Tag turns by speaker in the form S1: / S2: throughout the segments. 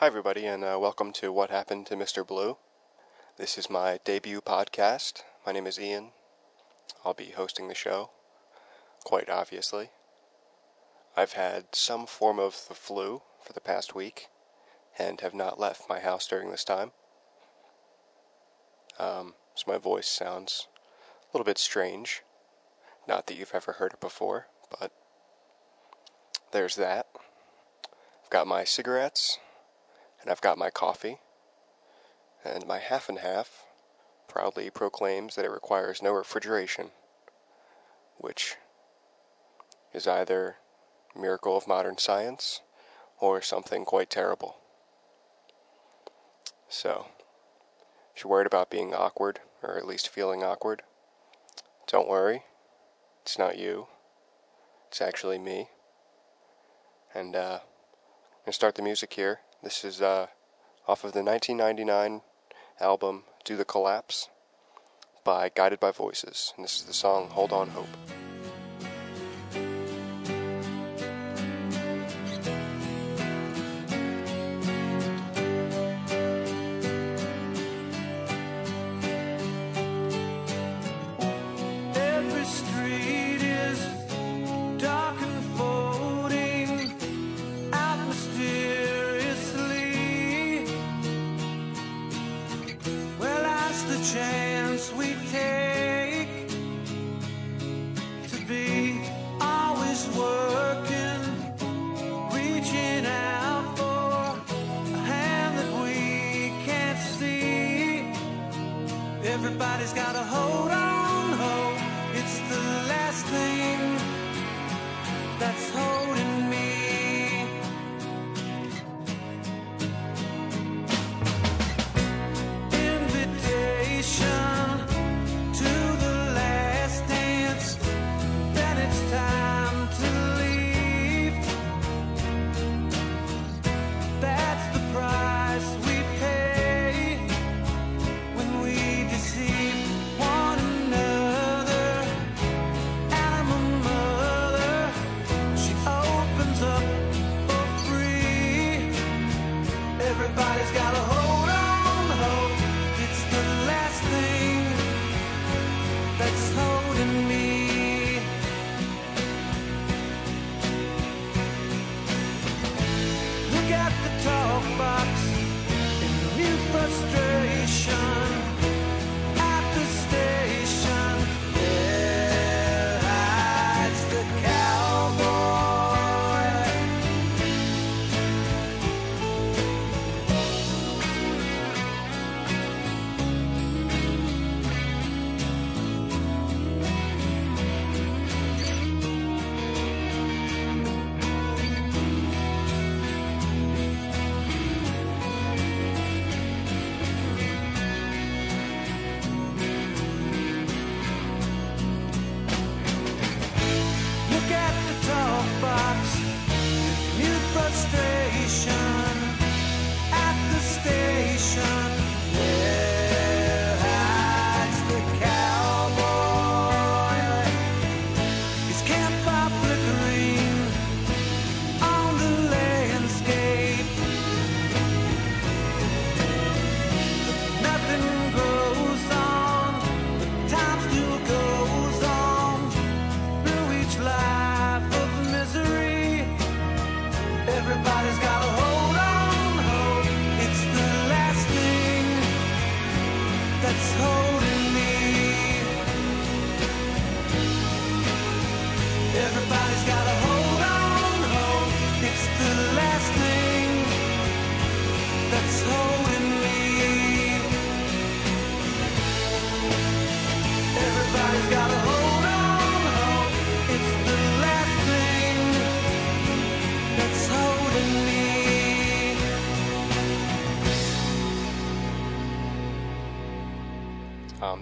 S1: Hi, everybody, and uh, welcome to What Happened to Mr. Blue. This is my debut podcast. My name is Ian. I'll be hosting the show, quite obviously. I've had some form of the flu for the past week and have not left my house during this time. Um, so my voice sounds a little bit strange. Not that you've ever heard it before, but there's that. I've got my cigarettes and I've got my coffee, and my half and half proudly proclaims that it requires no refrigeration, which is either a miracle of modern science or something quite terrible. So, if you're worried about being awkward, or at least feeling awkward, don't worry. It's not you. It's actually me. And uh, I'm going to start the music here. This is uh, off of the 1999 album Do the Collapse by Guided by Voices. And this is the song Hold On Hope.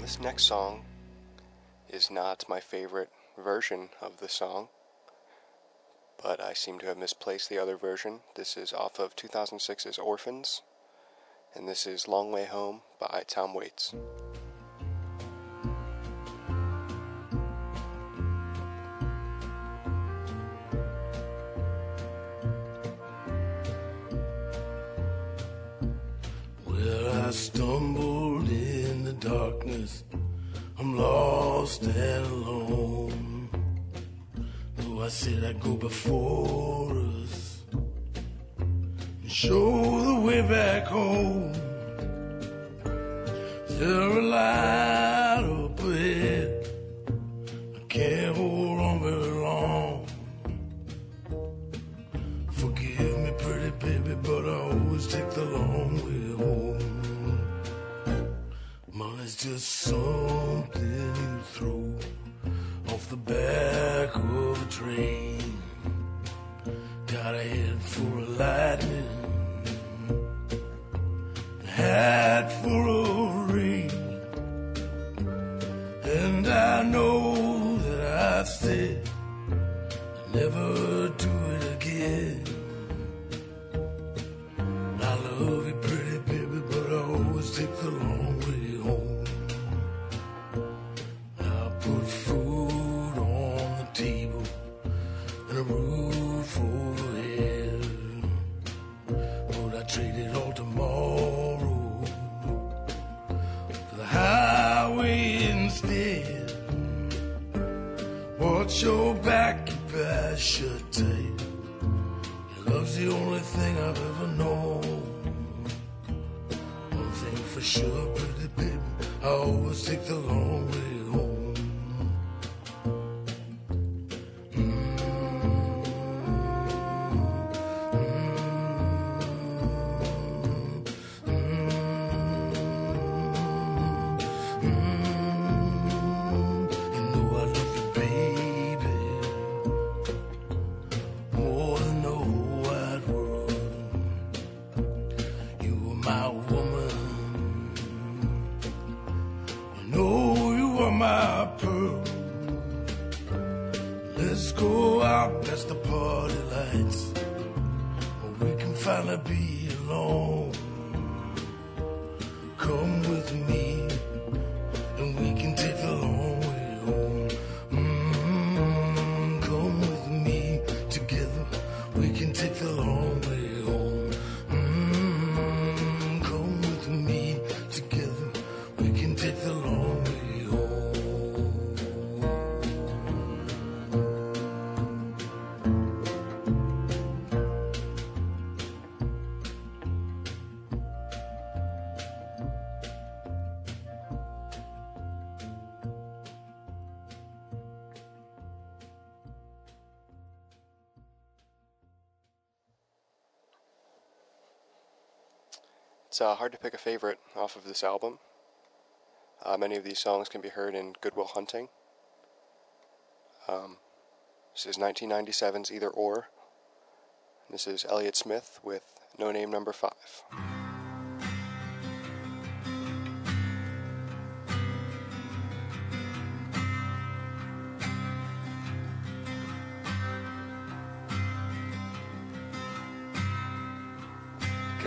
S1: This next song is not my favorite version of the song, but I seem to have misplaced the other version. This is off of 2006's Orphans, and this is Long Way Home by Tom Waits.
S2: Where I the darkness. I'm lost and alone. Though I said I'd go before us and show the way back home. There a light up ahead. I can't hold on very long. Forgive me, pretty baby, but I always take the long way. Money's just something you throw off the back of a train. Got a head of lightning, a hat full of rain. And I know that I said I'd never do Let's go out past the party lights, where we can finally be alone. Come with me, and we can
S3: It's uh, hard to pick a favorite off of this album. Uh, many of these songs can be heard in Good Will Hunting. Um, this is 1997's Either Or. This is Elliott Smith with No Name Number 5.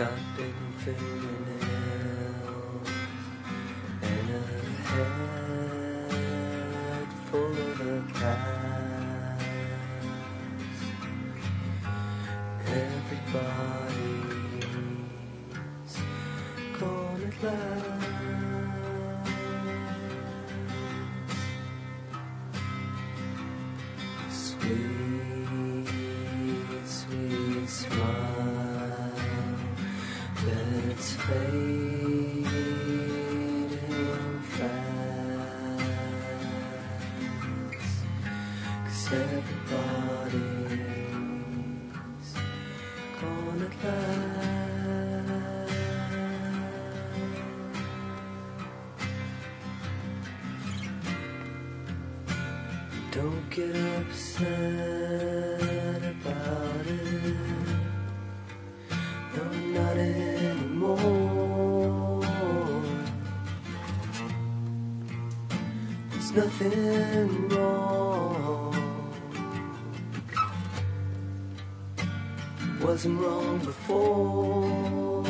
S4: Got big There's nothing wrong. Wasn't wrong before.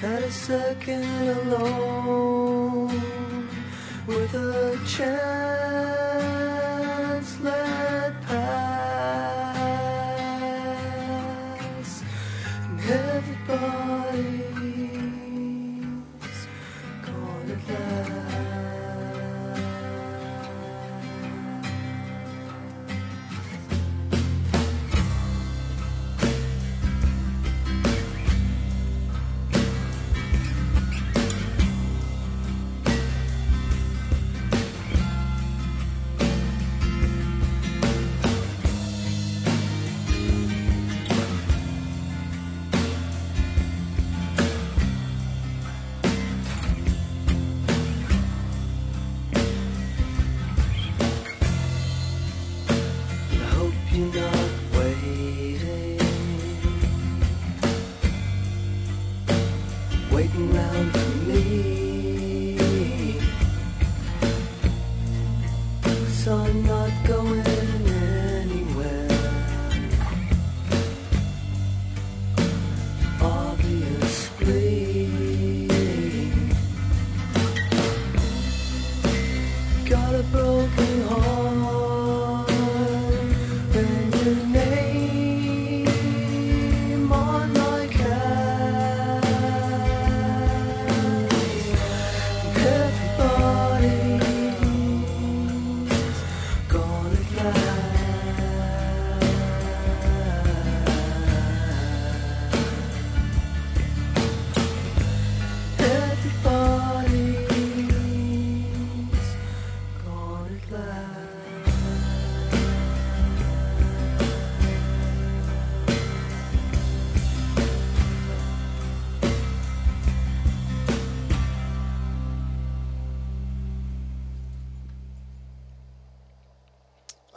S4: Had a second alone with a chance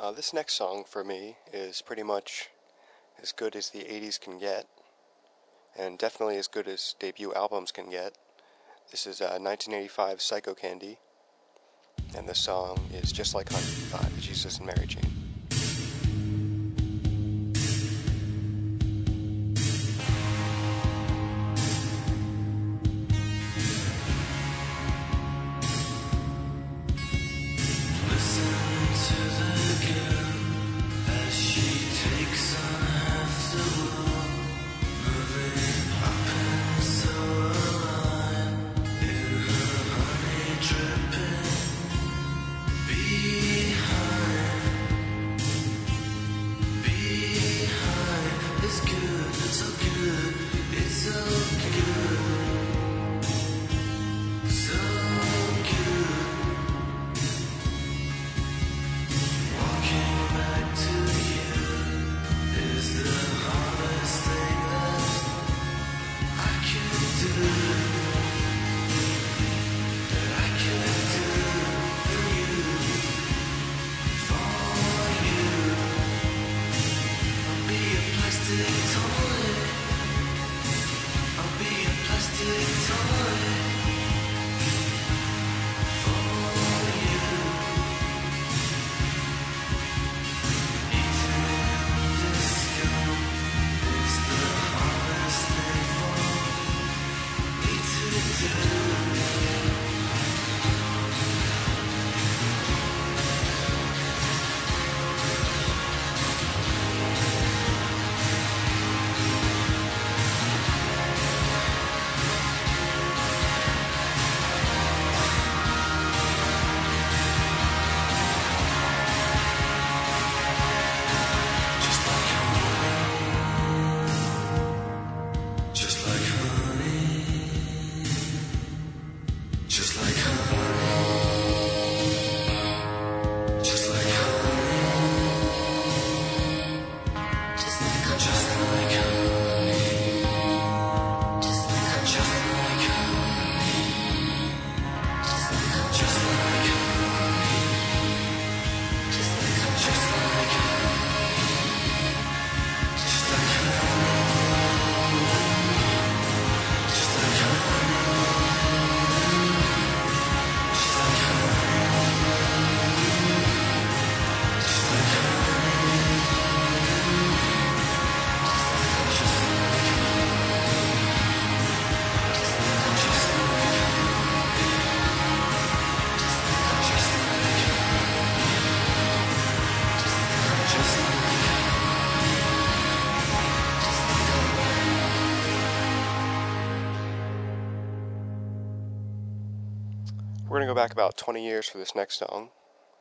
S5: this next song for me is pretty much as good as the 80s can get, and definitely as good as debut albums can get. This is uh, 1985 Psycho Candy, and the song is Just Like Honey by Jesus and Mary Chain. About 20 years for this next song.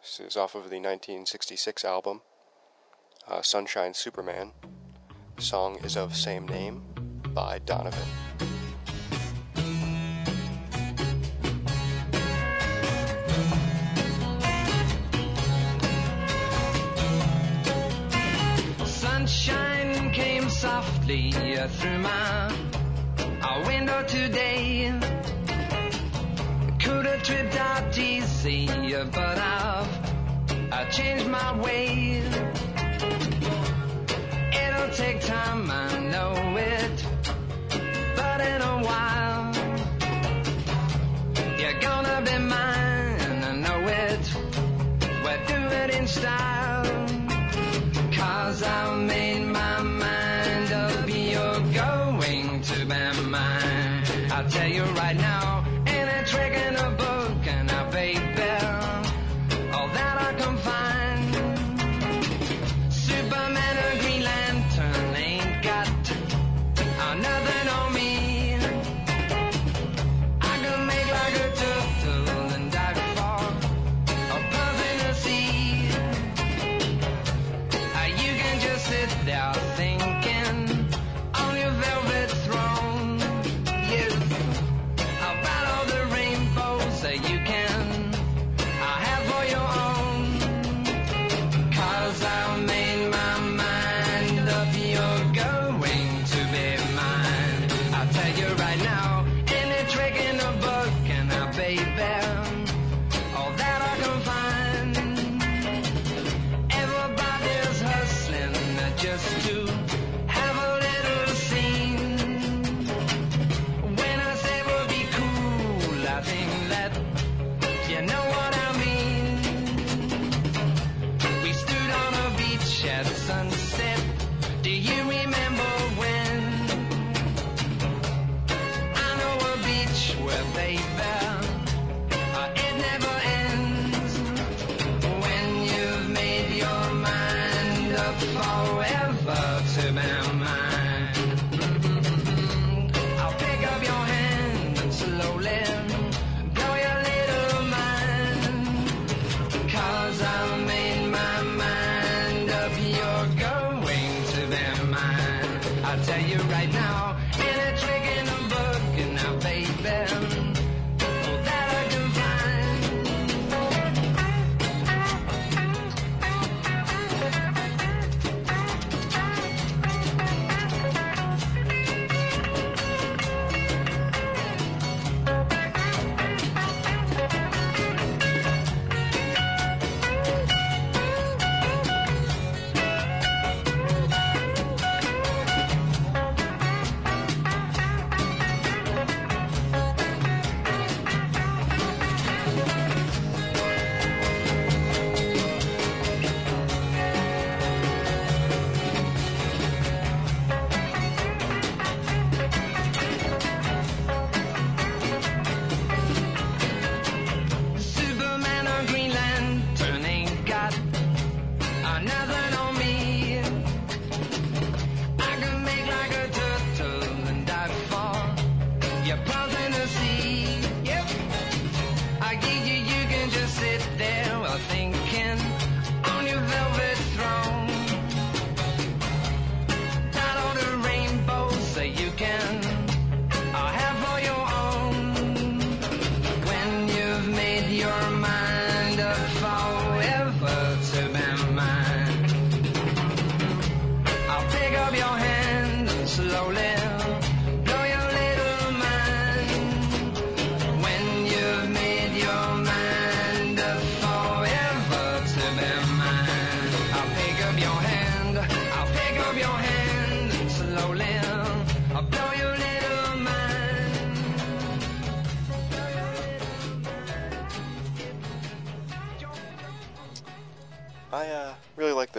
S5: This is off of the 1966 album, uh, Sunshine Superman. The song is of same name by Donovan.
S6: Sunshine came softly through my window today. Could easy, but I've I changed my ways. It'll take time, I know it, but in a while you're gonna be mine.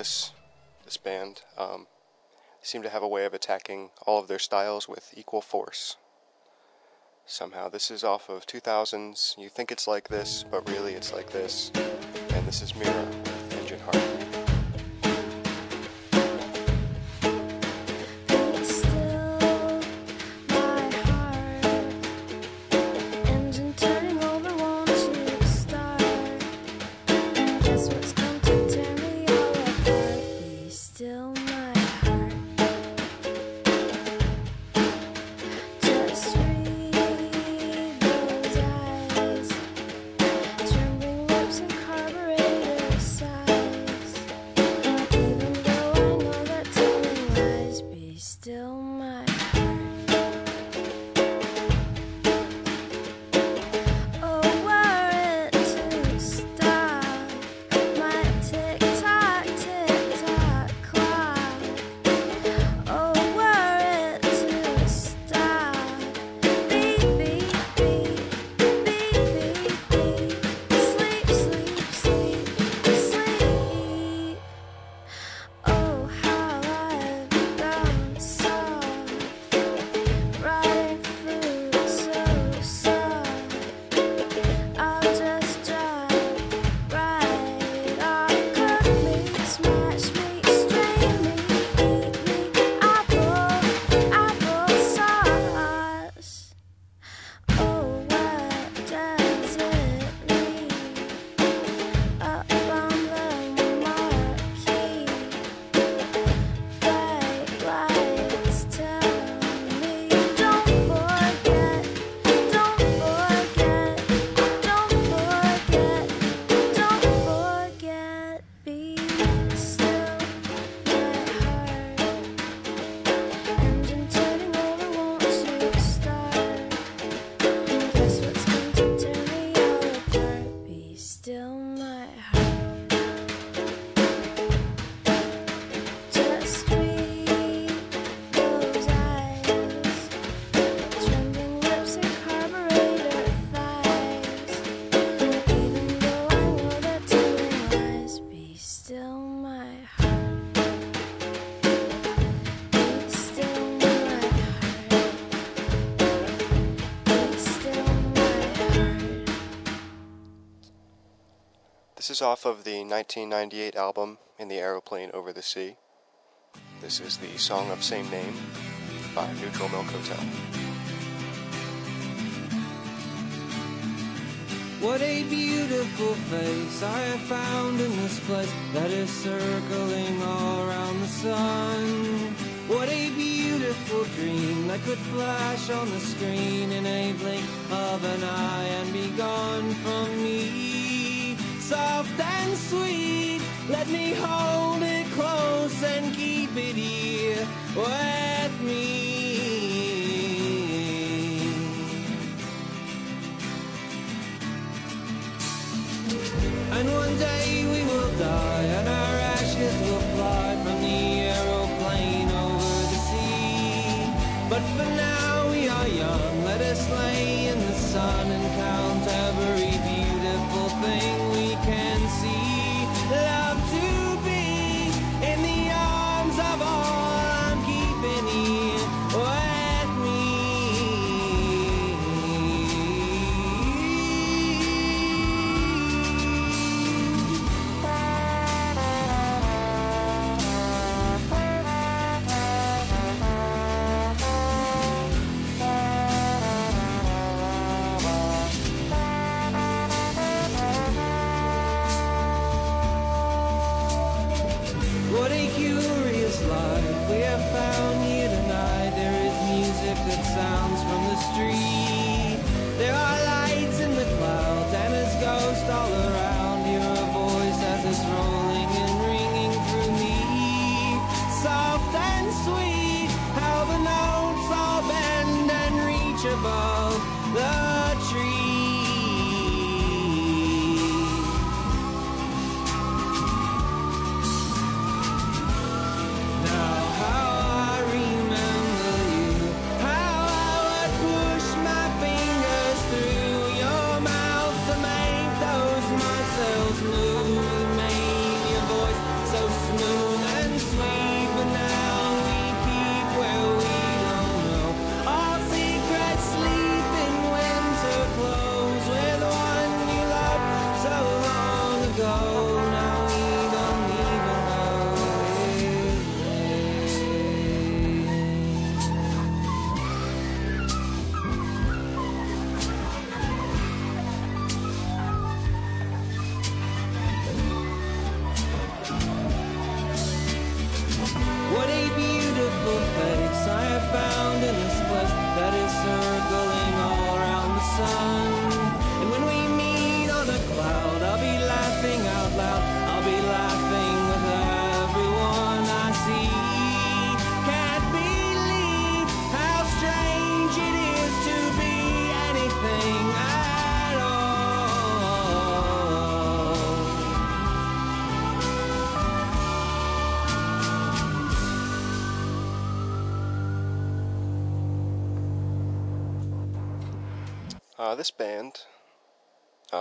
S7: this this band um, seem to have a way of attacking all of their styles with equal force. Somehow, this is off of 2000s. You think it's like this, but really it's like this. And this is Mirah, Engine Heart.
S3: Off of the 1998 album In the Aeroplane Over the Sea. This is the song of same name by Neutral Milk Hotel.
S8: What a beautiful face I have found in this place that is circling all around the sun. What a beautiful dream that could flash on the screen in a blink of an eye and be gone from me. Soft and sweet, let me hold it close and keep it here with me. And one day we will die, and our ashes will fly from the aeroplane over the sea. But for now we are young, let us lay in the sun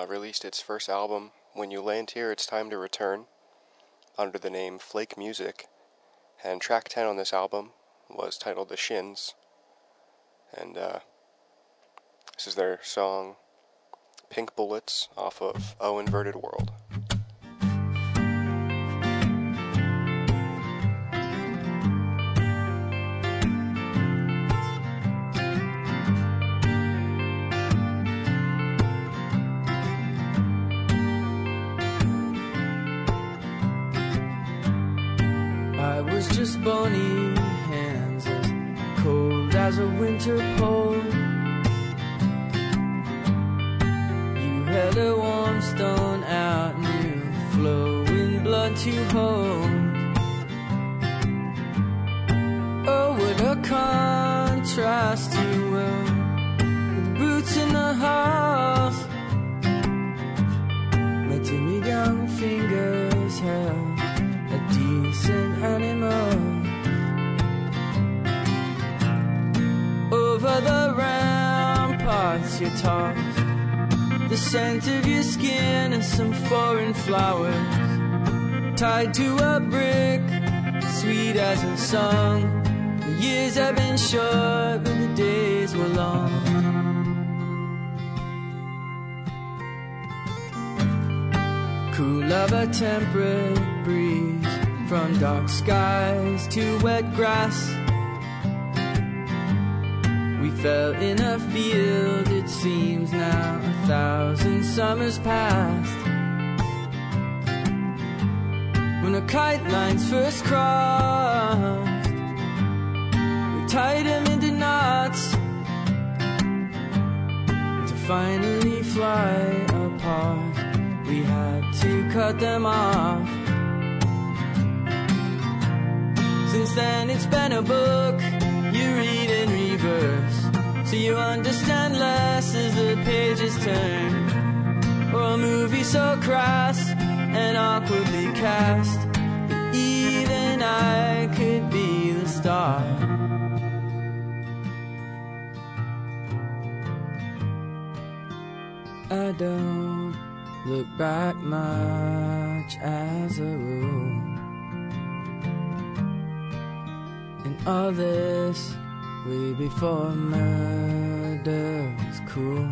S3: uh, released its first album, When You Land Here, It's Time to Return, under the name Flake Music, and track 10 on this album was titled The Shins. And uh, this is their song Pink Bullets off of Oh Inverted World.
S8: Bonnie hands as cold as a winter pole. You held a warm stone out new, flowing blood to hold. Ramparts you tossed the scent of your skin and some foreign flowers. Tied to a brick sweet as a song. The years have been short but the days were long. Cool love a temperate breeze from dark skies to wet grass. We fell in a field, it seems now a thousand summers past. When the kite lines first crossed, we tied them into knots And to finally fly apart. We had to cut them off. Since then, it's been a book you read in reverse, so you understand less as the pages turn. Or a movie so crass and awkwardly cast that even I could be the star. I don't look back much as a rule. All this way before murder was cool.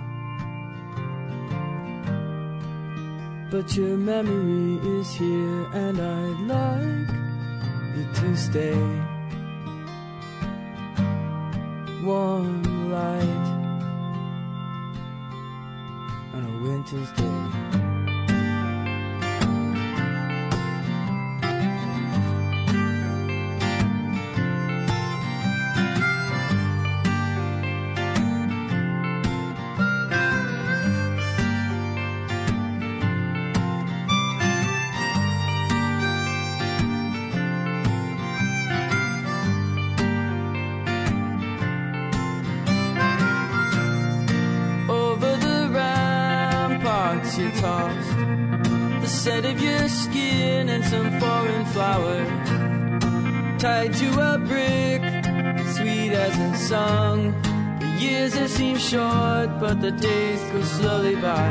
S8: But your memory is here, and I'd like you to stay. Warm light on a winter's day. Flower tied to a brick, sweet as a song. The years have seemed short, but the days go slowly by.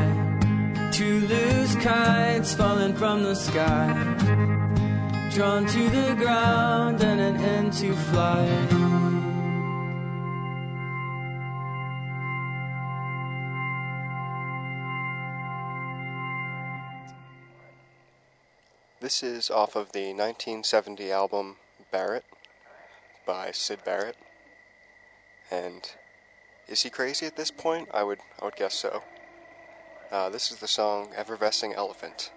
S8: Two loose kites falling from the sky, drawn to the ground and an end to fly.
S3: This is off of the 1970 album Barrett by Syd Barrett. And is he crazy at this point? I would I would guess so. Uh, this is the song Effervescing Elephant.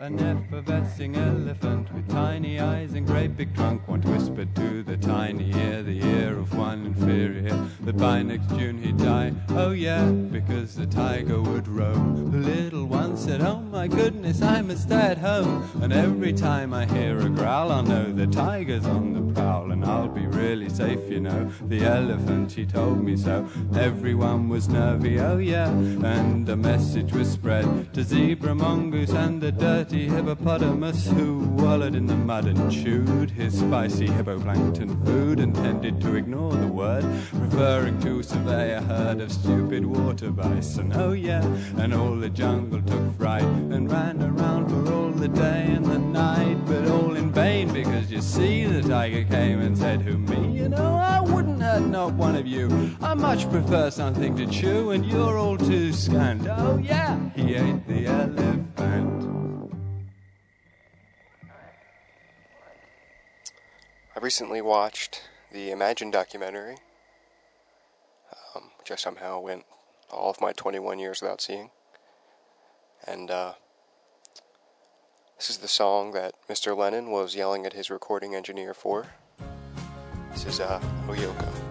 S9: An effervescing elephant with tiny eyes and great big trunk once whispered to next June he'd die. Oh yeah, because the tiger would roam. The little one said, Oh my goodness, I must stay at home. And every time I hear a growl, I'll know the tiger's on the know. The elephant, he told me so. Everyone was nervy, oh yeah, and a message was spread to zebra, mongoose, and the dirty hippopotamus who wallowed in the mud and chewed his spicy hippoplankton food and tended to ignore the word, referring to survey a herd of stupid water bison. Oh yeah, and all the jungle took fright and ran around for all the day and the night, but all in vain because you see the tiger came and said, Who me? You know, I wouldn't hurt not one of you. I much prefer something to chew, and you're all too scant. Oh yeah, he ate the elephant.
S3: I recently watched the Imagine documentary, um, which I somehow went all of my 21 years without seeing. And uh, this is the song that Mr. Lennon was yelling at his recording engineer for. This is uh, Oyoko.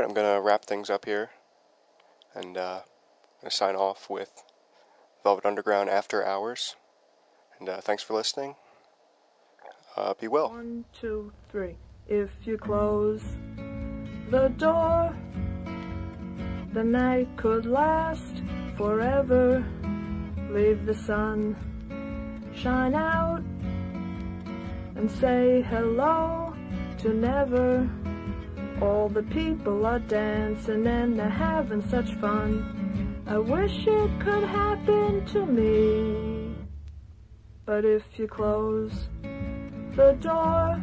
S3: Right, I'm gonna wrap things up here, and uh, I'm gonna sign off with Velvet Underground After Hours. And uh, thanks for listening. Uh, be well.
S10: One, two, three. If you close the door, the night could last forever. Leave the sun shine out and say hello to never. All the people are dancing and they're having such fun. I wish it could happen to me. But if you close the door,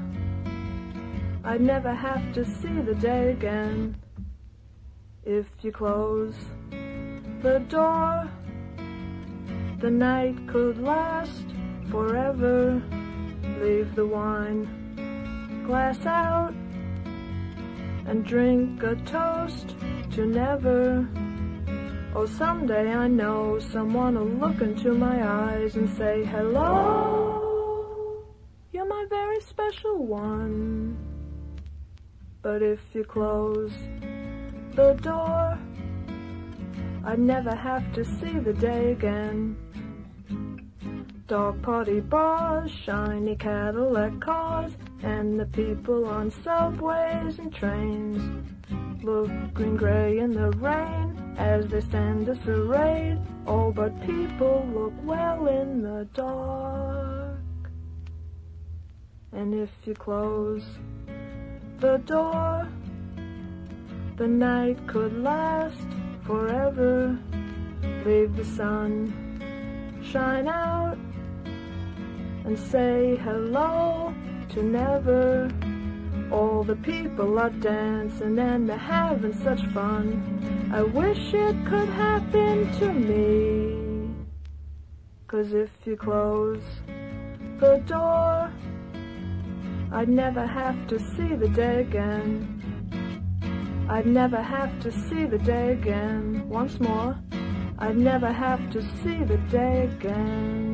S10: I'd never have to see the day again. If you close the door, the night could last forever. Leave the wine glass out and drink a toast to never. Oh, someday I know someone will look into my eyes and say, Hello, you're my very special one. But if you close the door, I'd never have to see the day again. Dog party bars, shiny Cadillac cars, and the people on subways and trains look green gray in the rain as they stand disarrayed. All but people look well in the dark. And if you close the door, the night could last forever. Leave the sun shine out and say hello to never. All the people are dancing and they're having such fun. I wish it could happen to me. Cause if you close the door, I'd never have to see the day again. I'd never have to see the day again. Once more, I'd never have to see the day again.